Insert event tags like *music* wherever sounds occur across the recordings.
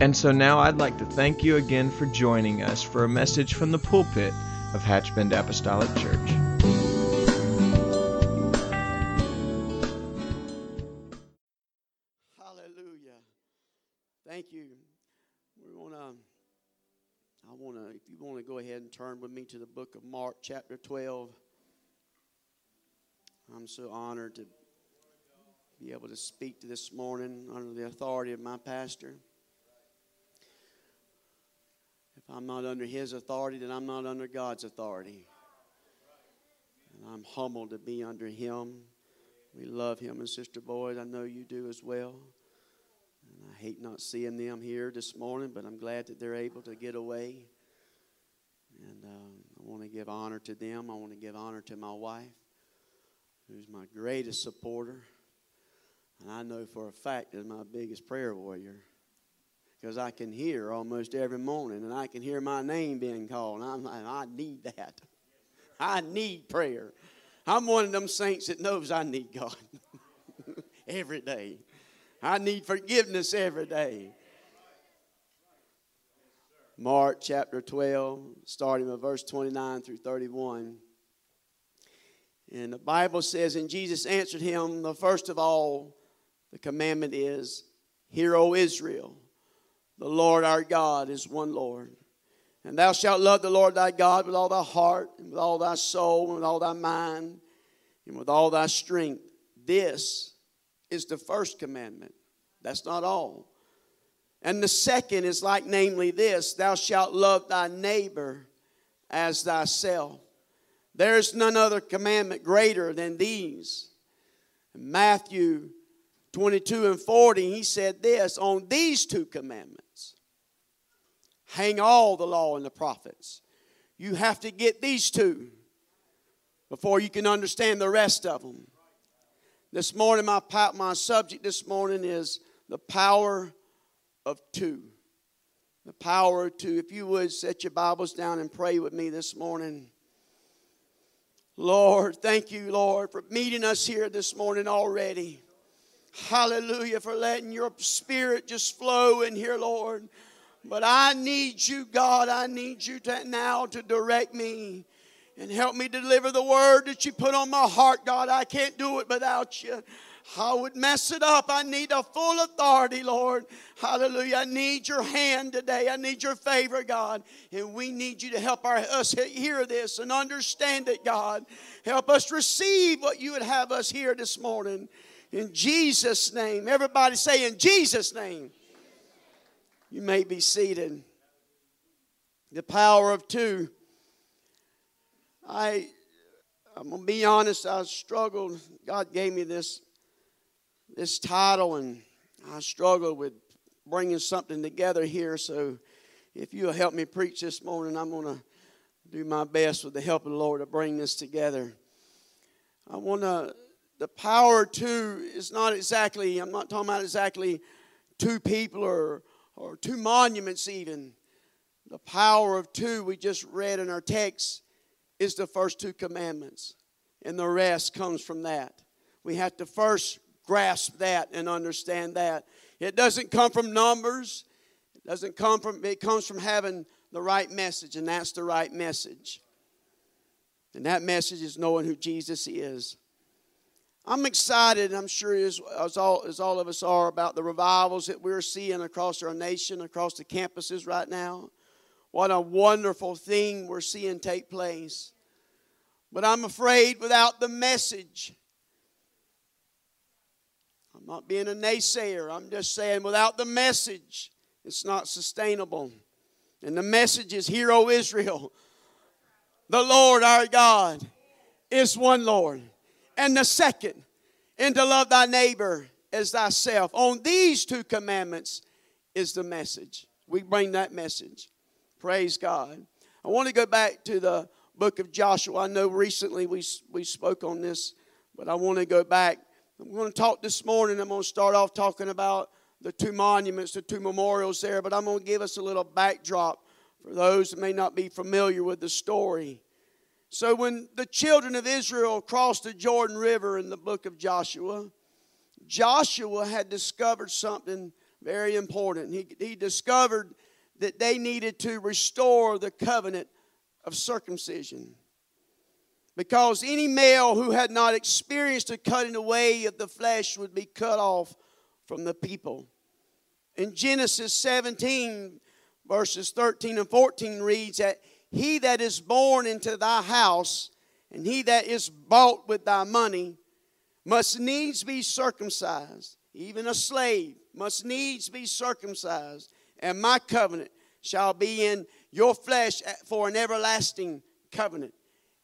And so now I'd like to thank you again for joining us for a message from the pulpit of Hatchbend Apostolic Church. Hallelujah. Thank you. We want to, I want to, if you want to go ahead and turn with me to the book of Mark, chapter 12. I'm so honored to be able to speak to this morning under the authority of my pastor. If I'm not under his authority, then I'm not under God's authority. And I'm humbled to be under him. We love him and Sister Boyd. I know you do as well. And I hate not seeing them here this morning, but I'm glad that they're able to get away. And um, I want to give honor to them. I want to give honor to my wife, who's my greatest supporter. And I know for a fact that my biggest prayer warrior because I can hear almost every morning and I can hear my name being called. And I'm like, I need that. I need prayer. I'm one of them saints that knows I need God *laughs* every day. I need forgiveness every day. Mark chapter 12, starting with verse 29 through 31. And the Bible says, And Jesus answered him, The first of all, the commandment is, Hear, O Israel. The Lord our God is one Lord. And thou shalt love the Lord thy God with all thy heart, and with all thy soul, and with all thy mind, and with all thy strength. This is the first commandment. That's not all. And the second is like, namely, this Thou shalt love thy neighbor as thyself. There is none other commandment greater than these. Matthew 22 and 40, he said this on these two commandments hang all the law and the prophets. You have to get these two before you can understand the rest of them. This morning, my, my subject this morning is the power of two. The power of two. If you would set your Bibles down and pray with me this morning. Lord, thank you, Lord, for meeting us here this morning already. Hallelujah for letting your spirit just flow in here, Lord. But I need you, God. I need you to now to direct me and help me deliver the word that you put on my heart, God. I can't do it without you. I would mess it up. I need a full authority, Lord. Hallelujah. I need your hand today. I need your favor, God. And we need you to help our, us hear this and understand it, God. Help us receive what you would have us hear this morning. In Jesus' name. Everybody say, In Jesus' name. You may be seated. The power of two. I, I'm to be honest, I struggled. God gave me this, this title, and I struggled with bringing something together here. So if you'll help me preach this morning, I'm to do my best with the help of the Lord to bring this together. I want to the power two is not exactly, I'm not talking about exactly two people or, or two monuments, even. The power of two we just read in our text is the first two commandments, and the rest comes from that. We have to first grasp that and understand that. It doesn't come from numbers, it doesn't come from, it comes from having the right message, and that's the right message. And that message is knowing who Jesus is. I'm excited, I'm sure as, as, all, as all of us are, about the revivals that we're seeing across our nation, across the campuses right now. What a wonderful thing we're seeing take place. But I'm afraid without the message, I'm not being a naysayer, I'm just saying without the message, it's not sustainable. And the message is Hear, O Israel, the Lord our God is one Lord and the second, and to love thy neighbor as thyself. On these two commandments is the message. We bring that message. Praise God. I want to go back to the book of Joshua. I know recently we, we spoke on this, but I want to go back. I'm going to talk this morning. I'm going to start off talking about the two monuments, the two memorials there, but I'm going to give us a little backdrop for those that may not be familiar with the story. So, when the children of Israel crossed the Jordan River in the book of Joshua, Joshua had discovered something very important. He, he discovered that they needed to restore the covenant of circumcision. Because any male who had not experienced a cutting away of the flesh would be cut off from the people. In Genesis 17, verses 13 and 14 reads that he that is born into thy house and he that is bought with thy money must needs be circumcised. Even a slave must needs be circumcised. And my covenant shall be in your flesh for an everlasting covenant.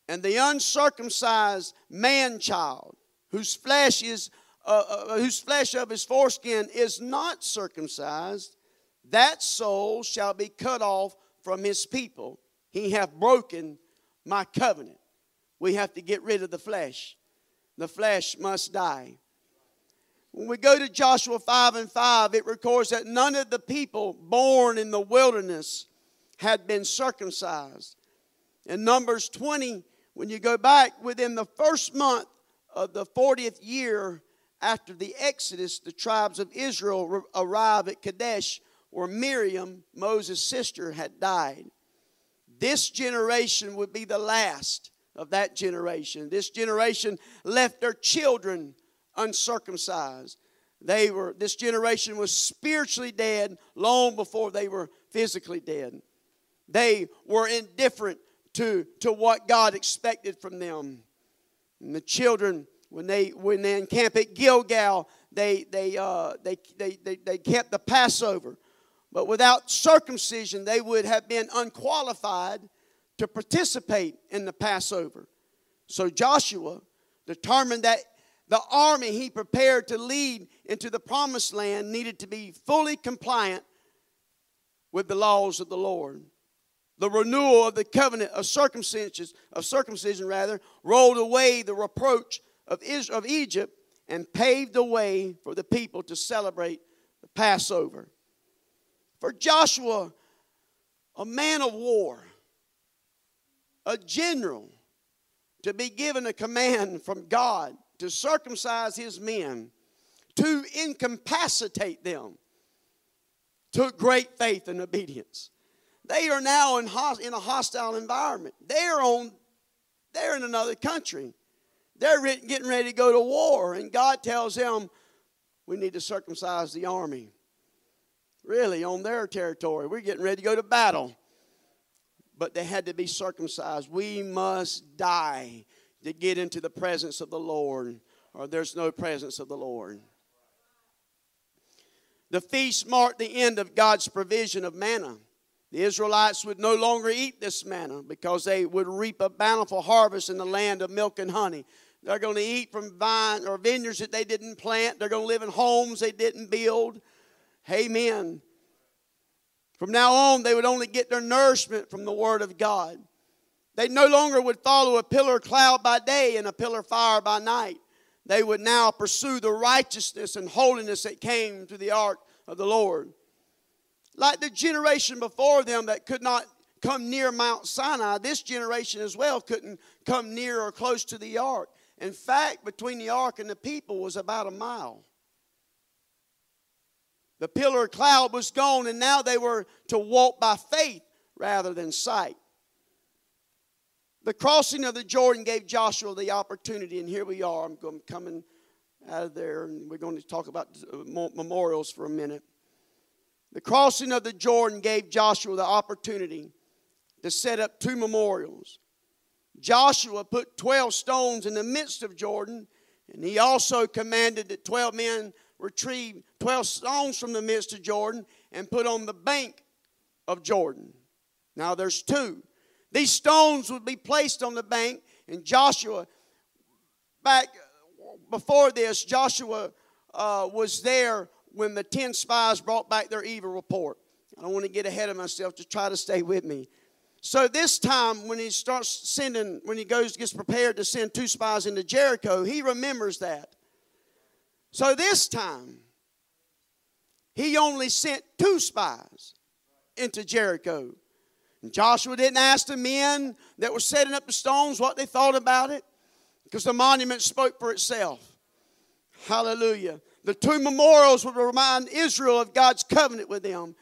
And the uncircumcised man child, whose flesh is uh, uh, whose flesh of his foreskin is not circumcised, that soul shall be cut off from his people. He hath broken my covenant. We have to get rid of the flesh. The flesh must die. When we go to Joshua 5 and 5, it records that none of the people born in the wilderness had been circumcised. In Numbers 20, when you go back within the first month of the 40th year after the Exodus, the tribes of Israel arrive at Kadesh, where Miriam, Moses' sister, had died. This generation would be the last of that generation. This generation left their children uncircumcised. They were this generation was spiritually dead long before they were physically dead. They were indifferent to, to what God expected from them. And the children, when they when they encamp at Gilgal, they they uh, they, they, they they kept the Passover. But without circumcision, they would have been unqualified to participate in the Passover. So Joshua determined that the army he prepared to lead into the promised land needed to be fully compliant with the laws of the Lord. The renewal of the covenant of circumcision, of circumcision rather, rolled away the reproach of, Israel, of Egypt and paved the way for the people to celebrate the Passover. For Joshua, a man of war, a general, to be given a command from God to circumcise his men, to incapacitate them, took great faith and obedience. They are now in, in a hostile environment. They're on, they're in another country. They're getting ready to go to war, and God tells them, "We need to circumcise the army." Really, on their territory, we're getting ready to go to battle, but they had to be circumcised. We must die to get into the presence of the Lord, or there's no presence of the Lord. The feast marked the end of God's provision of manna. The Israelites would no longer eat this manna because they would reap a bountiful harvest in the land of milk and honey. They're going to eat from vine or vineyards that they didn't plant. They're going to live in homes they didn't build. Amen. From now on, they would only get their nourishment from the Word of God. They no longer would follow a pillar cloud by day and a pillar fire by night. They would now pursue the righteousness and holiness that came to the ark of the Lord. Like the generation before them that could not come near Mount Sinai, this generation as well couldn't come near or close to the ark. In fact, between the ark and the people was about a mile. The pillar of cloud was gone, and now they were to walk by faith rather than sight. The crossing of the Jordan gave Joshua the opportunity, and here we are. I'm coming out of there, and we're going to talk about uh, memorials for a minute. The crossing of the Jordan gave Joshua the opportunity to set up two memorials. Joshua put 12 stones in the midst of Jordan, and he also commanded that 12 men retrieve 12 stones from the midst of Jordan and put on the bank of Jordan. Now there's two. These stones would be placed on the bank, and Joshua, back before this, Joshua uh, was there when the 10 spies brought back their evil report. I don't want to get ahead of myself, just try to stay with me. So this time, when he starts sending, when he goes, gets prepared to send two spies into Jericho, he remembers that. So this time, he only sent two spies into Jericho. And Joshua didn't ask the men that were setting up the stones what they thought about it, because the monument spoke for itself. Hallelujah. The two memorials would remind Israel of God's covenant with them.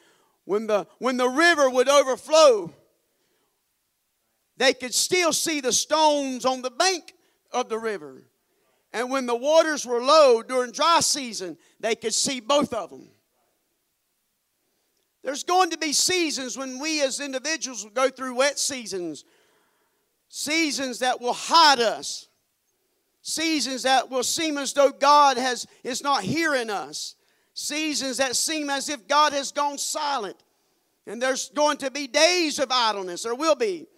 When the, when the river would overflow, they could still see the stones on the bank of the river. And when the waters were low during dry season, they could see both of them. There's going to be seasons when we as individuals will go through wet seasons, seasons that will hide us, seasons that will seem as though God has, is not hearing us, seasons that seem as if God has gone silent. And there's going to be days of idleness, there will be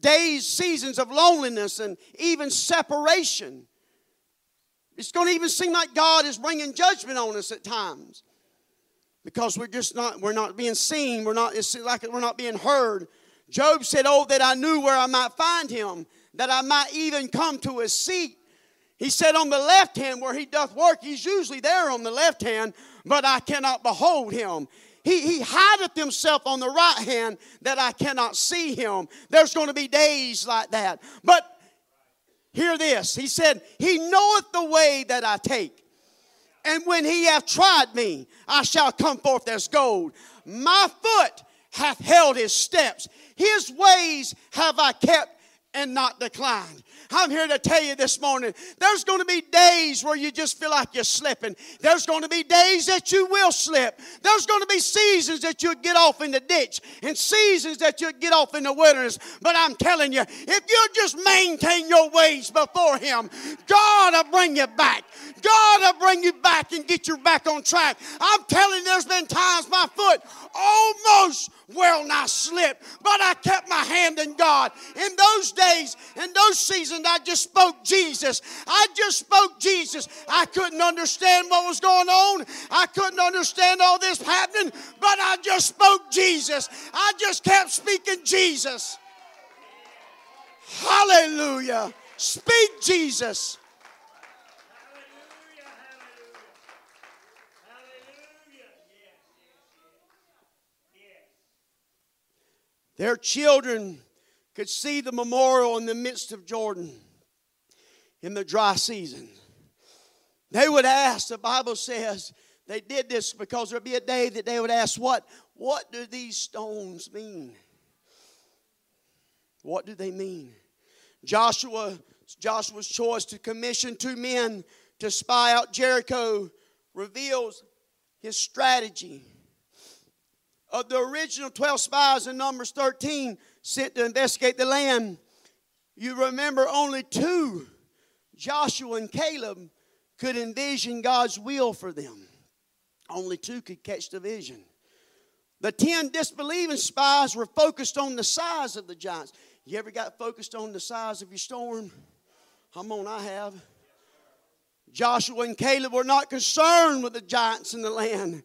days, seasons of loneliness, and even separation. It's going to even seem like God is bringing judgment on us at times because we're just not we're not being seen. We're not it's like we're not being heard. Job said, "Oh, that I knew where I might find him, that I might even come to his seat." He said, "On the left hand where he doth work, he's usually there on the left hand, but I cannot behold him." He, he hideth himself on the right hand that I cannot see him. There's going to be days like that. But hear this. He said, He knoweth the way that I take. And when he hath tried me, I shall come forth as gold. My foot hath held his steps. His ways have I kept and not declined. I'm here to tell you this morning there's going to be days where you just feel like you're slipping. There's going to be days that you will slip. There's going to be seasons that you'll get off in the ditch and seasons that you'll get off in the wilderness. But I'm telling you, if you'll just maintain your ways before Him, God will bring you back. God will bring you back and get you back on track. I'm telling you, there's been times my foot almost well nigh slipped, but I kept my hand in God. In those days, in those seasons, I just spoke Jesus. I just spoke Jesus. I couldn't understand what was going on. I couldn't understand all this happening, but I just spoke Jesus. I just kept speaking Jesus. Hallelujah. Speak Jesus. Their children could see the memorial in the midst of Jordan in the dry season. They would ask, the Bible says, they did this because there'd be a day that they would ask, What, what do these stones mean? What do they mean? Joshua, Joshua's choice to commission two men to spy out Jericho reveals his strategy of the original 12 spies in Numbers 13 sent to investigate the land, you remember only two, Joshua and Caleb, could envision God's will for them. Only two could catch the vision. The 10 disbelieving spies were focused on the size of the giants. You ever got focused on the size of your storm? Come on, I have. Joshua and Caleb were not concerned with the giants in the land.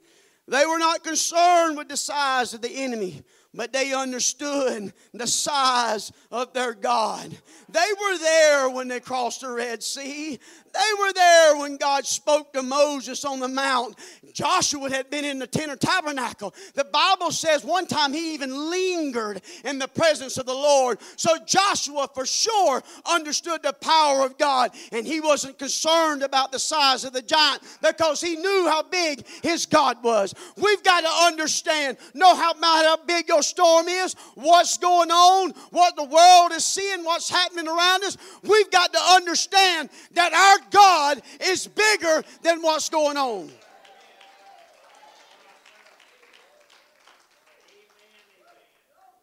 They were not concerned with the size of the enemy but they understood the size of their God. They were there when they crossed the Red Sea. They were there when God spoke to Moses on the mount. Joshua had been in the tent or tabernacle. The Bible says one time he even lingered in the presence of the Lord. So Joshua for sure understood the power of God and he wasn't concerned about the size of the giant because he knew how big his God was. We've got to understand, know how, how big your storm is, what's going on, what the world is seeing, what's happening around us. We've got to understand that our God is bigger than what's going on.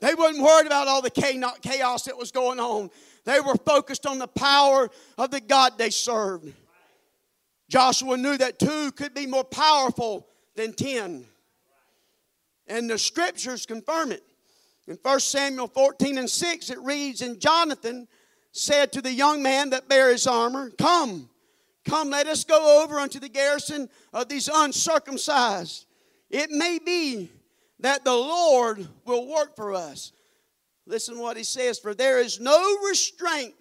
They wasn't worried about all the chaos that was going on. They were focused on the power of the God they served. Joshua knew that two could be more powerful than ten. And the scriptures confirm it. In 1 Samuel 14 and 6, it reads, And Jonathan said to the young man that bare his armor, Come, Come, let us go over unto the garrison of these uncircumcised. It may be that the Lord will work for us. Listen what he says For there is no restraint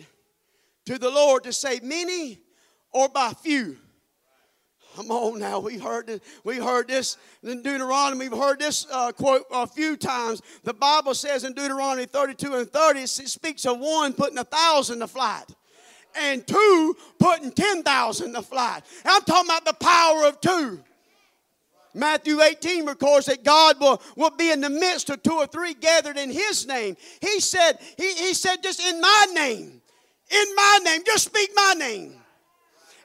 to the Lord to save many or by few. Come on now, we heard this, we heard this in Deuteronomy. We've heard this uh, quote a few times. The Bible says in Deuteronomy 32 and 30, it speaks of one putting a thousand to flight and two putting 10,000 to flight. I'm talking about the power of two. Matthew 18 records that God will, will be in the midst of two or three gathered in His name. He said, He, he said, just in my name, in my name, just speak my name.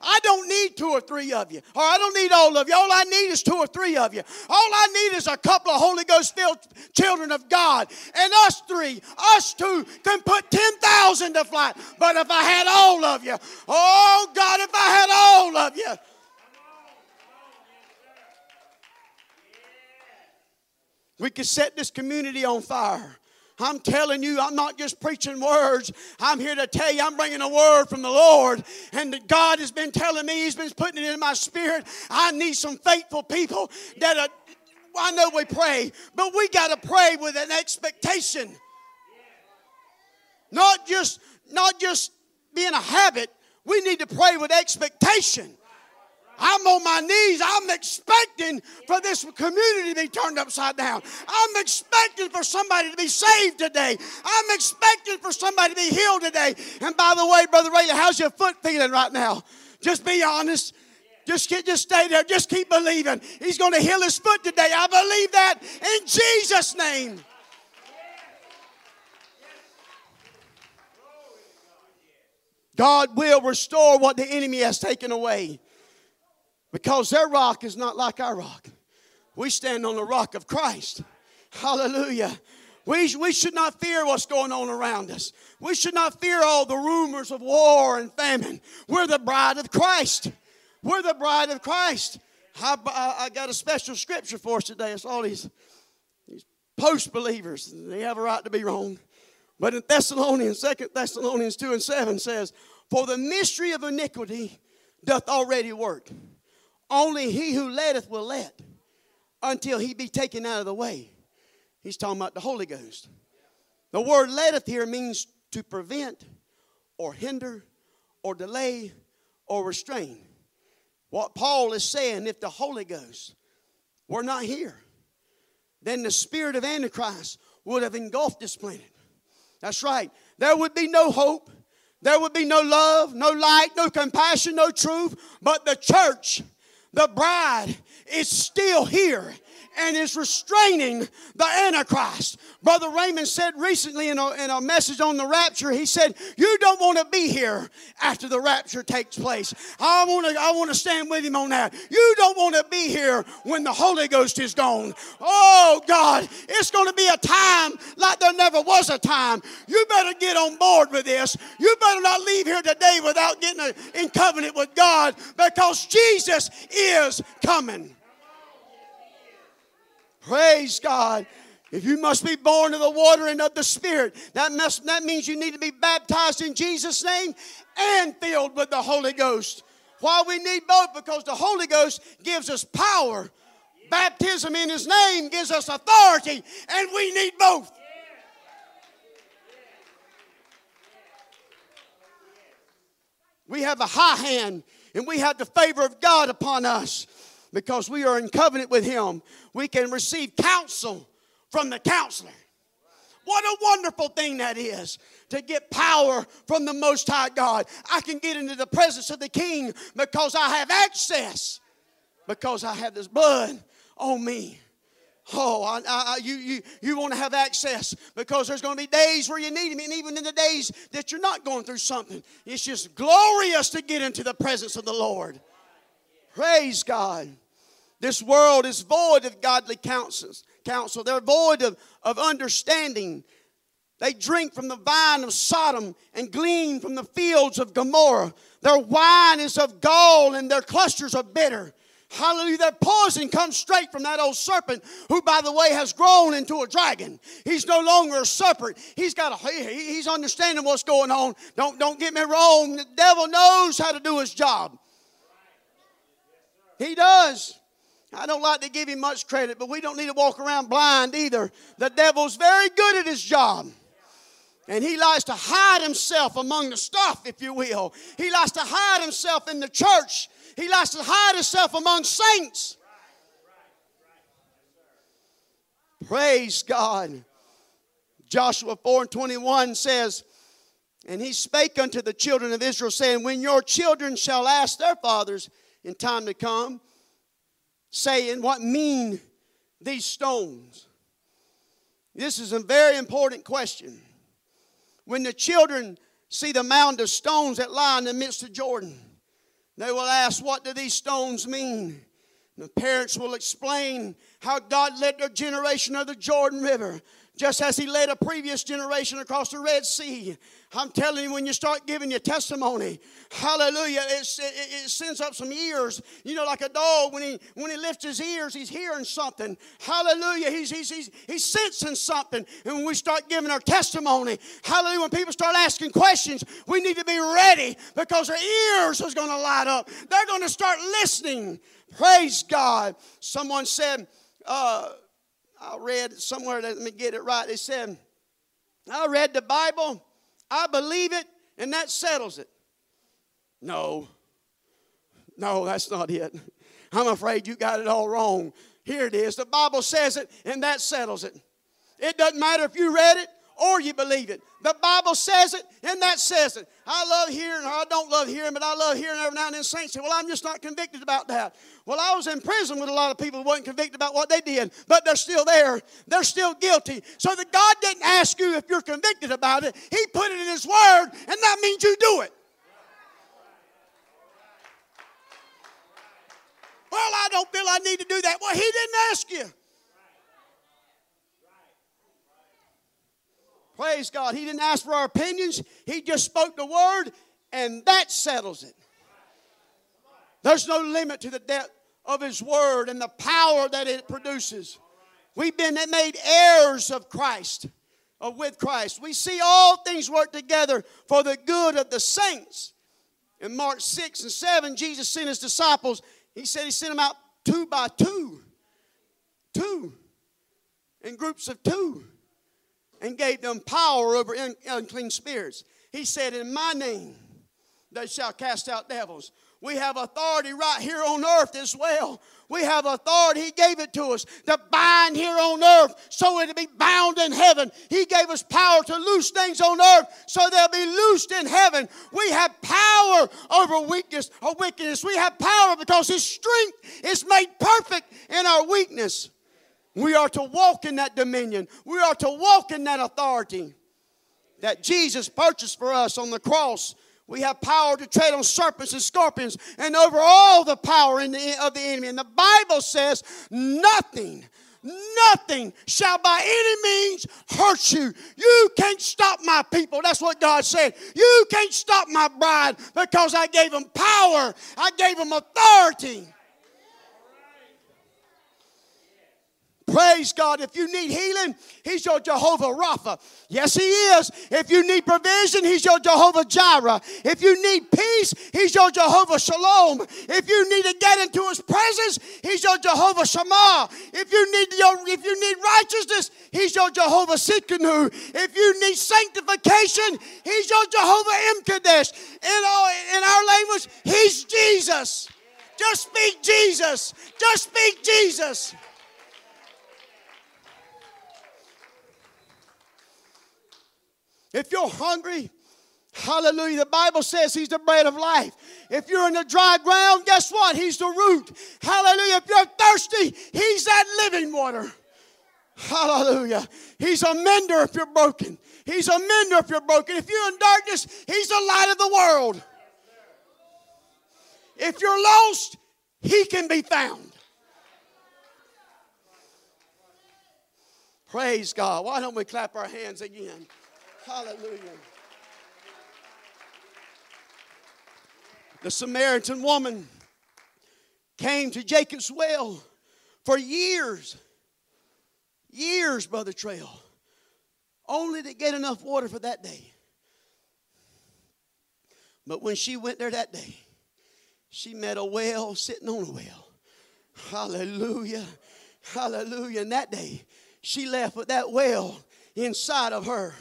I don't need two or three of you, or I don't need all of you. All I need is two or three of you. All I need is a couple of Holy Ghost filled children of God. And us three, us two, can put 10,000 to flight. But if I had all of you, oh God, if I had all of you, we could set this community on fire. I'm telling you, I'm not just preaching words. I'm here to tell you, I'm bringing a word from the Lord. And God has been telling me, He's been putting it in my spirit. I need some faithful people that are, I know we pray, but we got to pray with an expectation. Not just, not just being a habit. We need to pray with expectation. I'm on my knees. I'm expecting for this community to be turned upside down. I'm expecting for somebody to be saved today. I'm expecting for somebody to be healed today. And by the way, Brother Ray, how's your foot feeling right now? Just be honest. Just, get, just stay there. Just keep believing. He's going to heal his foot today. I believe that in Jesus' name. God will restore what the enemy has taken away. Because their rock is not like our rock. We stand on the rock of Christ. Hallelujah. We, we should not fear what's going on around us. We should not fear all the rumors of war and famine. We're the bride of Christ. We're the bride of Christ. I, I, I got a special scripture for us today. It's all these, these post believers. They have a right to be wrong. But in Thessalonians, 2 Thessalonians 2 and 7 says, For the mystery of iniquity doth already work. Only he who letteth will let until he be taken out of the way. He's talking about the Holy Ghost. The word letteth here means to prevent or hinder or delay or restrain. What Paul is saying, if the Holy Ghost were not here, then the spirit of Antichrist would have engulfed this planet. That's right. There would be no hope. There would be no love, no light, no compassion, no truth. But the church the bride is still here and is restraining the Antichrist. Brother Raymond said recently in a, in a message on the rapture, he said, You don't want to be here after the rapture takes place. I want to I want to stand with him on that. You don't want to be here when the Holy Ghost is gone. Oh God, it's going to be a time like there never was a time. You better get on board with this. You better not leave here today without getting a, in covenant with God because Jesus is coming. Praise God. If you must be born of the water and of the Spirit, that, must, that means you need to be baptized in Jesus' name and filled with the Holy Ghost. Why we need both? Because the Holy Ghost gives us power. Baptism in His name gives us authority, and we need both. We have a high hand, and we have the favor of God upon us because we are in covenant with Him, we can receive counsel from the counselor. What a wonderful thing that is to get power from the Most High God. I can get into the presence of the King because I have access, because I have this blood on me. Oh, I, I, you, you, you want to have access because there's going to be days where you need Him, and even in the days that you're not going through something, it's just glorious to get into the presence of the Lord. Praise God. This world is void of godly counsels, counsel. They're void of, of understanding. They drink from the vine of Sodom and glean from the fields of Gomorrah. Their wine is of gall and their clusters are bitter. Hallelujah. Their poison comes straight from that old serpent who, by the way, has grown into a dragon. He's no longer a serpent. He's got a, he's understanding what's going on. Don't, don't get me wrong. The devil knows how to do his job. He does. I don't like to give him much credit, but we don't need to walk around blind either. The devil's very good at his job. And he likes to hide himself among the stuff, if you will. He likes to hide himself in the church. He likes to hide himself among saints. Praise God. Joshua 4 and 21 says, And he spake unto the children of Israel, saying, When your children shall ask their fathers in time to come, saying, What mean these stones? This is a very important question. When the children see the mound of stones that lie in the midst of Jordan, they will ask, What do these stones mean? The parents will explain how God led their generation of the Jordan River just as he led a previous generation across the Red Sea. I'm telling you, when you start giving your testimony, hallelujah, it, it, sends up some ears. You know, like a dog, when he when he lifts his ears, he's hearing something. Hallelujah, he's, he's, he's, he's sensing something. And when we start giving our testimony, hallelujah, when people start asking questions, we need to be ready because their ears is going to light up. They're going to start listening. Praise God. Someone said, uh, I read somewhere, let me get it right. They said, I read the Bible, I believe it, and that settles it. No, no, that's not it. I'm afraid you got it all wrong. Here it is. The Bible says it, and that settles it. It doesn't matter if you read it or you believe it. The Bible says it, and that says it. I love hearing, or I don't love hearing, but I love hearing every now and then saints say, Well, I'm just not convicted about that. Well, I was in prison with a lot of people who weren't convicted about what they did, but they're still there. They're still guilty. So that God didn't ask you if you're convicted about it, He put it in His Word, and that means you do it. Well, I don't feel I need to do that. Well, He didn't ask you. Praise God. He didn't ask for our opinions, He just spoke the word, and that settles it. There's no limit to the depth of His word and the power that it produces. We've been made heirs of Christ, of with Christ. We see all things work together for the good of the saints. In Mark 6 and 7, Jesus sent his disciples. He said he sent them out two by two. Two. In groups of two and gave them power over unclean spirits. He said, In my name they shall cast out devils. We have authority right here on earth as well. We have authority. He gave it to us to bind here on earth so it'll be bound in heaven. He gave us power to loose things on earth so they'll be loosed in heaven. We have power over weakness or wickedness. We have power because His strength is made perfect in our weakness. We are to walk in that dominion. We are to walk in that authority that Jesus purchased for us on the cross. We have power to tread on serpents and scorpions and over all the power the, of the enemy. And the Bible says, nothing, nothing shall by any means hurt you. You can't stop my people. That's what God said. You can't stop my bride because I gave them power, I gave them authority. Praise God. If you need healing, He's your Jehovah Rapha. Yes, He is. If you need provision, He's your Jehovah Jireh. If you need peace, He's your Jehovah Shalom. If you need to get into His presence, He's your Jehovah Shammah. If you need your, if you need righteousness, He's your Jehovah Tsidkenu. If you need sanctification, He's your Jehovah Imkadesh. In in our language, He's Jesus. Just speak Jesus. Just speak Jesus. If you're hungry, hallelujah, the Bible says He's the bread of life. If you're in the dry ground, guess what? He's the root. Hallelujah. If you're thirsty, He's that living water. Hallelujah. He's a mender if you're broken. He's a mender if you're broken. If you're in darkness, He's the light of the world. If you're lost, He can be found. Praise God. Why don't we clap our hands again? Hallelujah. The Samaritan woman came to Jacob's well for years, years, Brother Trail, only to get enough water for that day. But when she went there that day, she met a well sitting on a well. Hallelujah. Hallelujah. And that day, she left with that well inside of her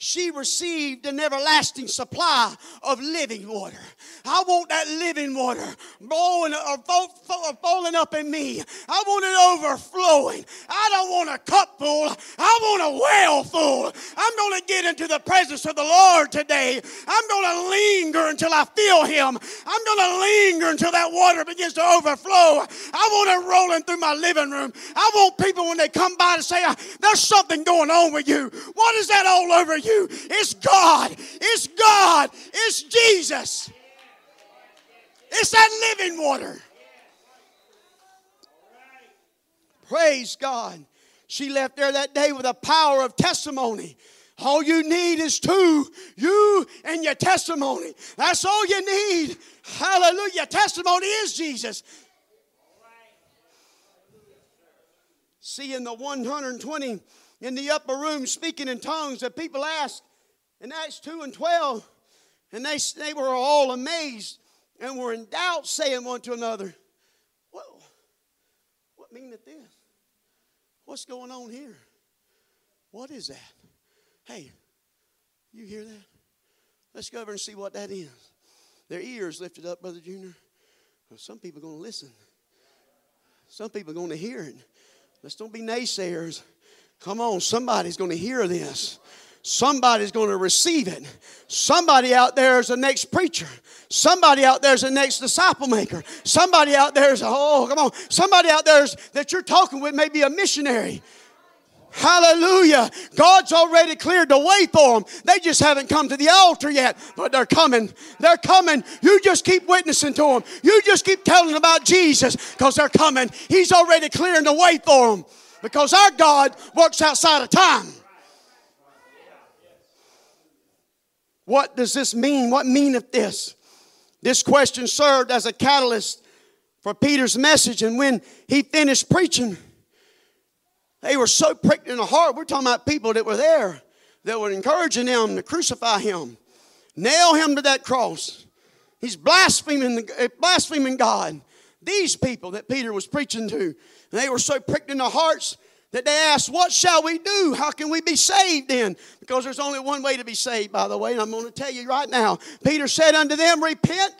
she received an everlasting supply of living water. I want that living water blowing uh, or uh, falling up in me. I want it overflowing. I don't want a cup full. I want a well full. I'm going to get into the presence of the Lord today. I'm going to linger until I feel Him. I'm going to linger until that water begins to overflow. I want it rolling through my living room. I want people when they come by to say, uh, There's something going on with you. What is that all over you? You. It's God. It's God. It's Jesus. It's that living water. Praise God. She left there that day with a power of testimony. All you need is two, you and your testimony. That's all you need. Hallelujah. Testimony is Jesus. Seeing the 120 in the upper room speaking in tongues, that people asked in Acts 2 and 12, and they, they were all amazed and were in doubt, saying one to another, Well, what meaneth this? What's going on here? What is that? Hey, you hear that? Let's go over and see what that is. Their ears lifted up, Brother Junior. Well, some people are going to listen. Some people are going to hear it. Let's don't be naysayers. Come on, somebody's going to hear this. Somebody's going to receive it. Somebody out there is the next preacher. Somebody out there is the next disciple maker. Somebody out there is, oh, come on. Somebody out there is, that you're talking with may be a missionary. Hallelujah. God's already cleared the way for them. They just haven't come to the altar yet, but they're coming. They're coming. You just keep witnessing to them. You just keep telling about Jesus because they're coming. He's already clearing the way for them because our God works outside of time. What does this mean? What meaneth this? This question served as a catalyst for Peter's message, and when he finished preaching, they were so pricked in the heart. We're talking about people that were there that were encouraging them to crucify him, nail him to that cross. He's blaspheming, blaspheming God. These people that Peter was preaching to, they were so pricked in their hearts that they asked, What shall we do? How can we be saved then? Because there's only one way to be saved, by the way, and I'm going to tell you right now. Peter said unto them, Repent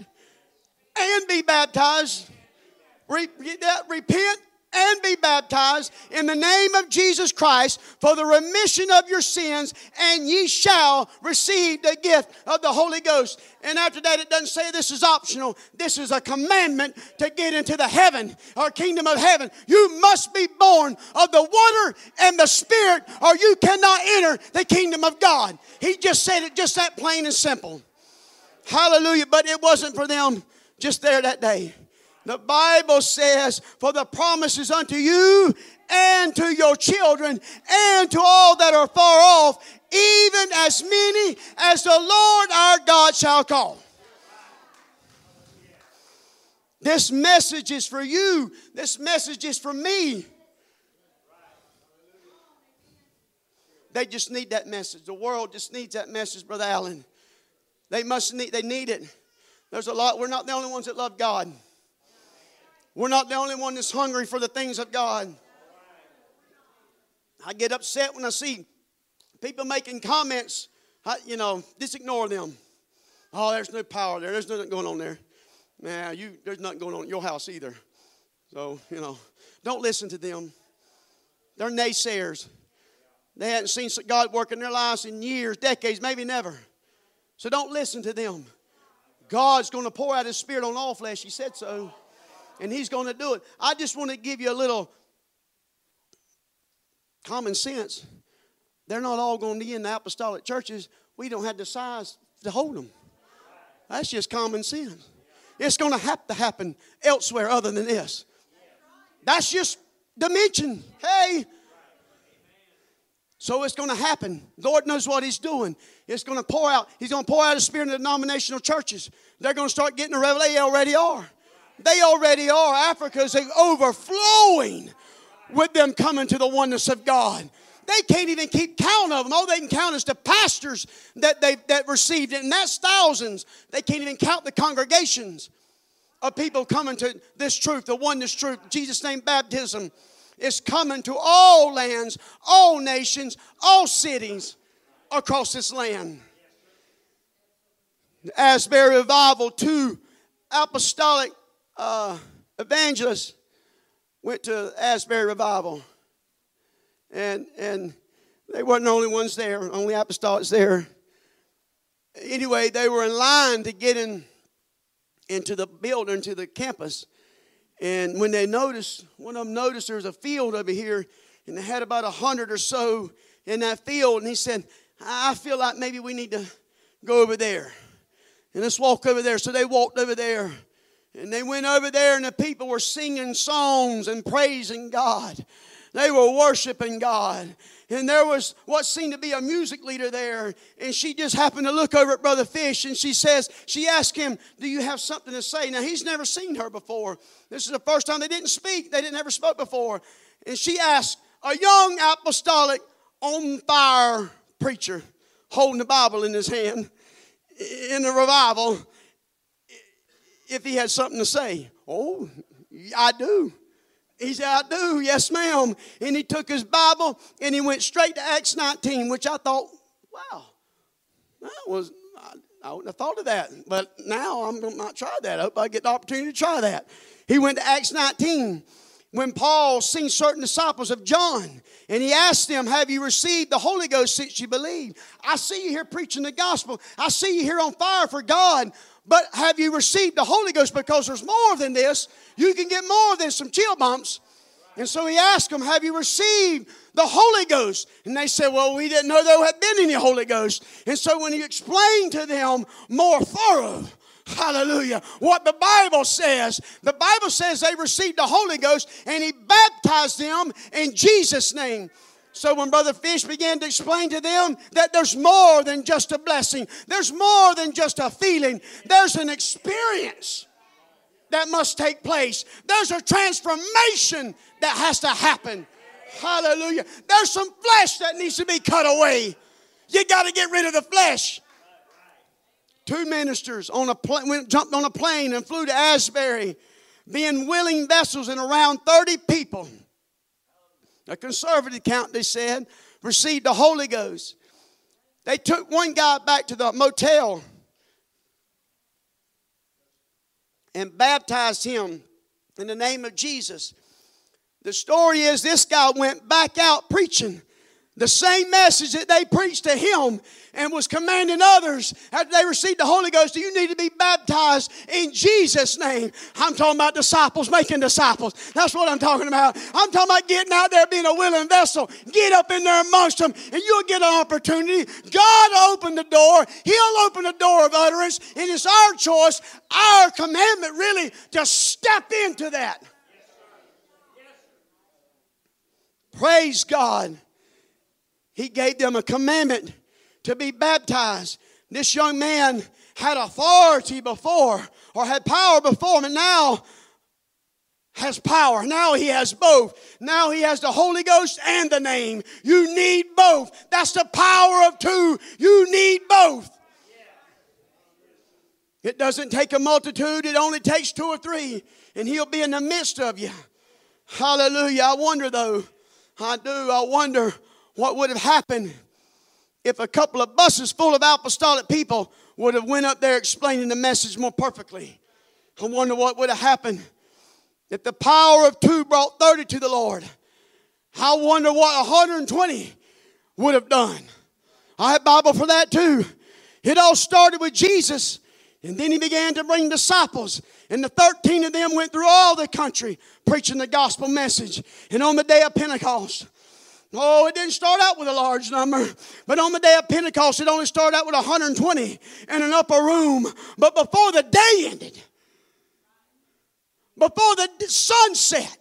and be baptized. Re- repent and be baptized in the name of Jesus Christ for the remission of your sins, and ye shall receive the gift of the Holy Ghost. And after that, it doesn't say this is optional. This is a commandment to get into the heaven or kingdom of heaven. You must be born of the water and the Spirit, or you cannot enter the kingdom of God. He just said it just that plain and simple. Hallelujah. But it wasn't for them just there that day. The Bible says, For the promises unto you and to your children and to all that are far off, even as many as the Lord our God shall call. This message is for you. This message is for me. They just need that message. The world just needs that message, Brother Allen. They must need, they need it. There's a lot, we're not the only ones that love God. We're not the only one that's hungry for the things of God. I get upset when I see people making comments. I, you know, just ignore them. Oh, there's no power there. There's nothing going on there. Man, you there's nothing going on at your house either. So, you know, don't listen to them. They're naysayers. They hadn't seen God work in their lives in years, decades, maybe never. So don't listen to them. God's going to pour out His Spirit on all flesh. He said so and He's going to do it. I just want to give you a little common sense. They're not all going to be in the apostolic churches. We don't have the size to hold them. That's just common sense. It's going to have to happen elsewhere other than this. That's just dimension. Hey. So it's going to happen. Lord knows what He's doing. It's going to pour out. He's going to pour out His Spirit in the denominational churches. They're going to start getting the revelation. They already are. They already are. Africa is overflowing with them coming to the oneness of God. They can't even keep count of them. All they can count is the pastors that they that received it, and that's thousands. They can't even count the congregations. of people coming to this truth, the oneness truth, Jesus' name baptism is coming to all lands, all nations, all cities across this land. Asbury Revival, two apostolic uh, evangelists went to Asbury Revival. And, and they weren't the only ones there, only apostolics there. Anyway, they were in line to get in into the building, to the campus. And when they noticed, one of them noticed there was a field over here, and they had about a hundred or so in that field. And he said, I feel like maybe we need to go over there. And let's walk over there. So they walked over there. And they went over there, and the people were singing songs and praising God. They were worshiping God. And there was what seemed to be a music leader there. And she just happened to look over at Brother Fish and she says, she asked him, Do you have something to say? Now, he's never seen her before. This is the first time they didn't speak, they didn't ever spoke before. And she asked, A young apostolic on fire preacher holding the Bible in his hand in the revival if he had something to say. Oh, I do. He said, I do, yes, ma'am. And he took his Bible and he went straight to Acts 19, which I thought, wow, that was, I, I wouldn't have thought of that. But now I'm going to try that. I hope I get the opportunity to try that. He went to Acts 19 when Paul seen certain disciples of John and he asked them, Have you received the Holy Ghost since you believed? I see you here preaching the gospel. I see you here on fire for God. But have you received the Holy Ghost? Because there's more than this. You can get more than some chill bumps. And so he asked them, Have you received the Holy Ghost? And they said, Well, we didn't know there had been any Holy Ghost. And so when he explained to them more thorough, Hallelujah. What the Bible says. The Bible says they received the Holy Ghost and He baptized them in Jesus' name. So when Brother Fish began to explain to them that there's more than just a blessing, there's more than just a feeling, there's an experience that must take place. There's a transformation that has to happen. Hallelujah. There's some flesh that needs to be cut away. You got to get rid of the flesh. Two ministers on a pl- went, jumped on a plane and flew to Asbury, being willing vessels and around 30 people a conservative count, they said, received the Holy Ghost. They took one guy back to the motel and baptized him in the name of Jesus. The story is this guy went back out preaching the same message that they preached to him and was commanding others after they received the Holy Ghost, you need to be baptized in Jesus' name. I'm talking about disciples making disciples. That's what I'm talking about. I'm talking about getting out there being a willing vessel. Get up in there amongst them and you'll get an opportunity. God opened the door. He'll open the door of utterance and it's our choice, our commandment really to step into that. Praise God. He gave them a commandment to be baptized. This young man had authority before or had power before and now has power. Now he has both. Now he has the Holy Ghost and the name. You need both. That's the power of two. You need both. It doesn't take a multitude, it only takes two or three, and he'll be in the midst of you. Hallelujah. I wonder though, I do, I wonder what would have happened if a couple of buses full of apostolic people would have went up there explaining the message more perfectly. I wonder what would have happened if the power of two brought 30 to the Lord. I wonder what 120 would have done. I have Bible for that too. It all started with Jesus, and then he began to bring disciples, and the 13 of them went through all the country preaching the gospel message. And on the day of Pentecost, Oh, it didn't start out with a large number, but on the day of Pentecost, it only started out with 120 in an upper room. But before the day ended, before the sun set,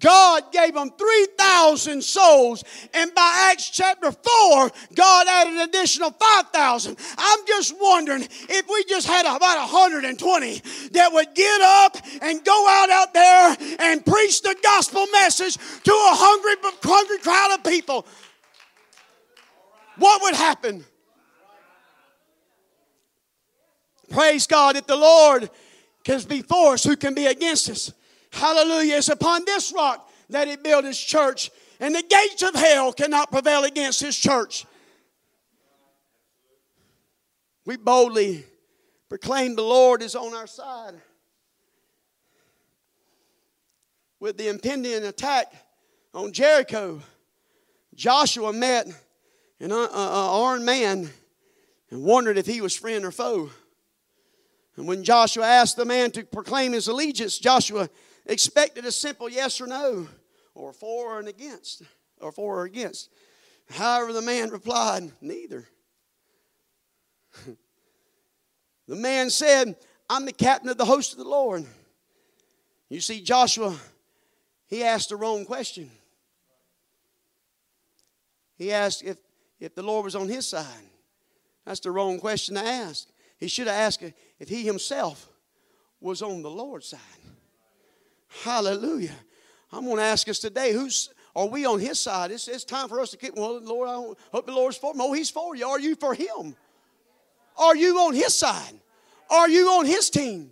God gave them 3,000 souls. And by Acts chapter 4, God added an additional 5,000. I'm just wondering if we just had about 120 that would get up and go out out there and preach the gospel message to a hungry, hungry crowd of people. What would happen? Praise God. If the Lord can be for us, who can be against us? Hallelujah. It's upon this rock that he built his church, and the gates of hell cannot prevail against his church. We boldly proclaim the Lord is on our side. With the impending attack on Jericho, Joshua met an uh, uh, armed man and wondered if he was friend or foe. And when Joshua asked the man to proclaim his allegiance, Joshua expected a simple yes or no, or for and against, or for or against. However, the man replied, Neither. *laughs* the man said, I'm the captain of the host of the Lord. You see, Joshua, he asked the wrong question. He asked if, if the Lord was on his side. That's the wrong question to ask. He should have asked if he himself was on the Lord's side. Hallelujah. I'm going to ask us today, who's are we on his side? It's, it's time for us to keep, well, Lord, I hope the Lord's for me. Oh, he's for you. Are you for him? Are you on his side? Are you on his team?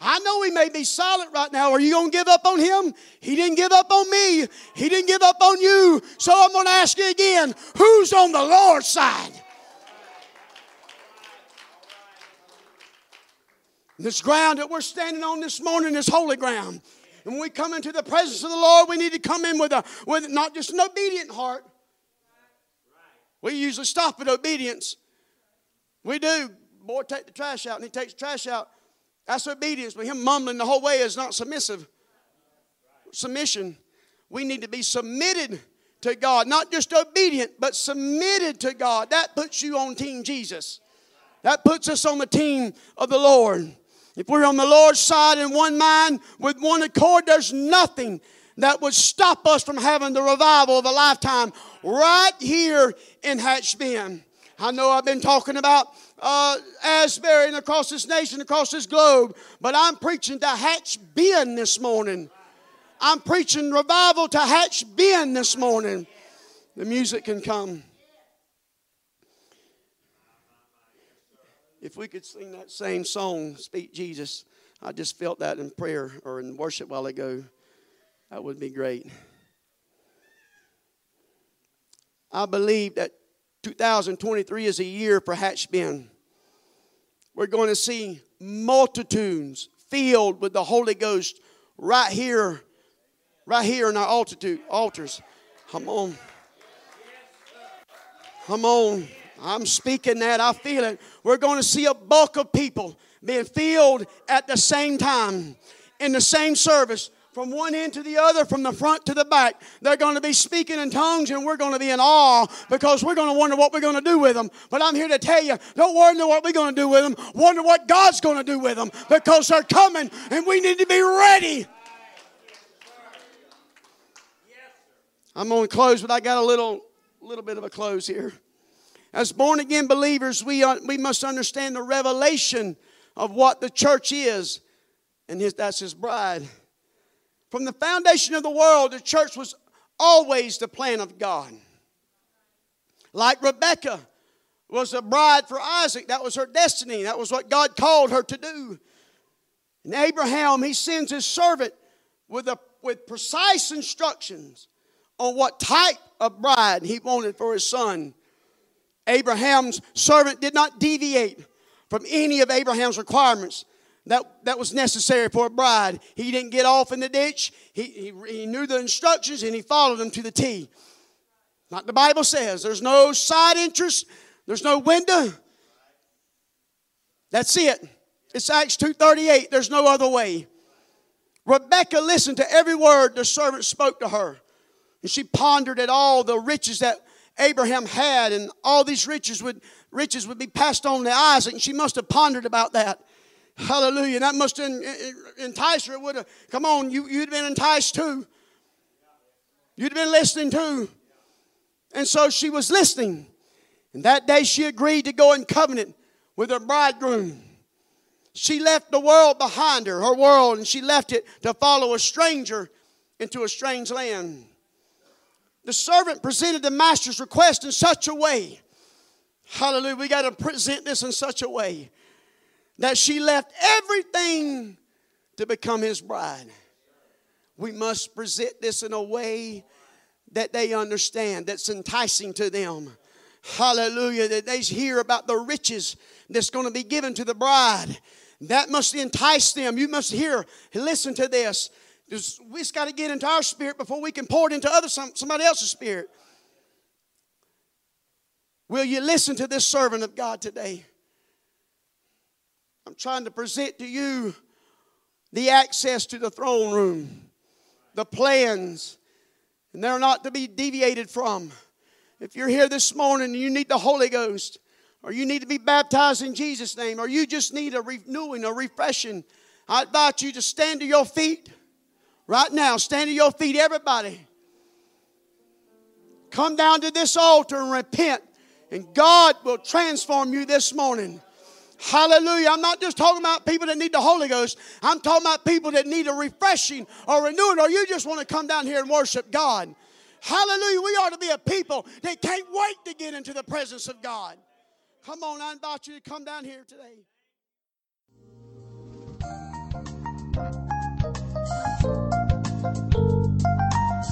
I know he may be silent right now. Are you going to give up on him? He didn't give up on me. He didn't give up on you. So I'm going to ask you again who's on the Lord's side? This ground that we're standing on this morning is holy ground. And when we come into the presence of the Lord, we need to come in with, a, with not just an obedient heart. We usually stop at obedience. We do. Boy, take the trash out, and he takes the trash out. That's obedience. But him mumbling the whole way is not submissive. Submission. We need to be submitted to God. Not just obedient, but submitted to God. That puts you on Team Jesus. That puts us on the team of the Lord. If we're on the Lord's side in one mind with one accord, there's nothing that would stop us from having the revival of a lifetime right here in Hatch Bend. I know I've been talking about uh, Asbury and across this nation, across this globe, but I'm preaching to Hatch Bend this morning. I'm preaching revival to Hatch Bend this morning. The music can come. If we could sing that same song, Speak Jesus, I just felt that in prayer or in worship while ago. That would be great. I believe that 2023 is a year for Hatch Bend. We're going to see multitudes filled with the Holy Ghost right here, right here in our altitude, altars. Come on. Come on. I'm speaking that. I feel it. We're going to see a bulk of people being filled at the same time in the same service from one end to the other, from the front to the back. They're going to be speaking in tongues, and we're going to be in awe because we're going to wonder what we're going to do with them. But I'm here to tell you don't wonder what we're going to do with them. Wonder what God's going to do with them because they're coming, and we need to be ready. I'm going to close, but I got a little, little bit of a close here. As born again believers, we, are, we must understand the revelation of what the church is, and his, that's his bride. From the foundation of the world, the church was always the plan of God. Like Rebecca was a bride for Isaac, that was her destiny, that was what God called her to do. And Abraham, he sends his servant with, a, with precise instructions on what type of bride he wanted for his son. Abraham's servant did not deviate from any of Abraham's requirements that, that was necessary for a bride. He didn't get off in the ditch. He, he, he knew the instructions and he followed them to the T. Like the Bible says, there's no side interest, there's no window. That's it. It's Acts 2.38. There's no other way. Rebecca listened to every word the servant spoke to her. And she pondered at all the riches that Abraham had, and all these riches would riches would be passed on to Isaac, and she must have pondered about that. Hallelujah. That must have enticed her. Would have, come on, you, you'd been enticed too. You'd have been listening too. And so she was listening. And that day she agreed to go in covenant with her bridegroom. She left the world behind her, her world, and she left it to follow a stranger into a strange land the servant presented the master's request in such a way. Hallelujah. We got to present this in such a way that she left everything to become His bride. We must present this in a way that they understand, that's enticing to them. Hallelujah. That they hear about the riches that's going to be given to the bride. That must entice them. You must hear, listen to this. We just got to get into our spirit before we can pour it into other somebody else's spirit. Will you listen to this servant of God today? I'm trying to present to you the access to the throne room, the plans, and they're not to be deviated from. If you're here this morning and you need the Holy Ghost, or you need to be baptized in Jesus' name, or you just need a renewing, a refreshing, I invite you to stand to your feet right now. Stand to your feet, everybody. Come down to this altar and repent, and God will transform you this morning. Hallelujah. I'm not just talking about people that need the Holy Ghost. I'm talking about people that need a refreshing or renewing, or you just want to come down here and worship God. Hallelujah. We ought to be a people that can't wait to get into the presence of God. Come on, I invite you to come down here today.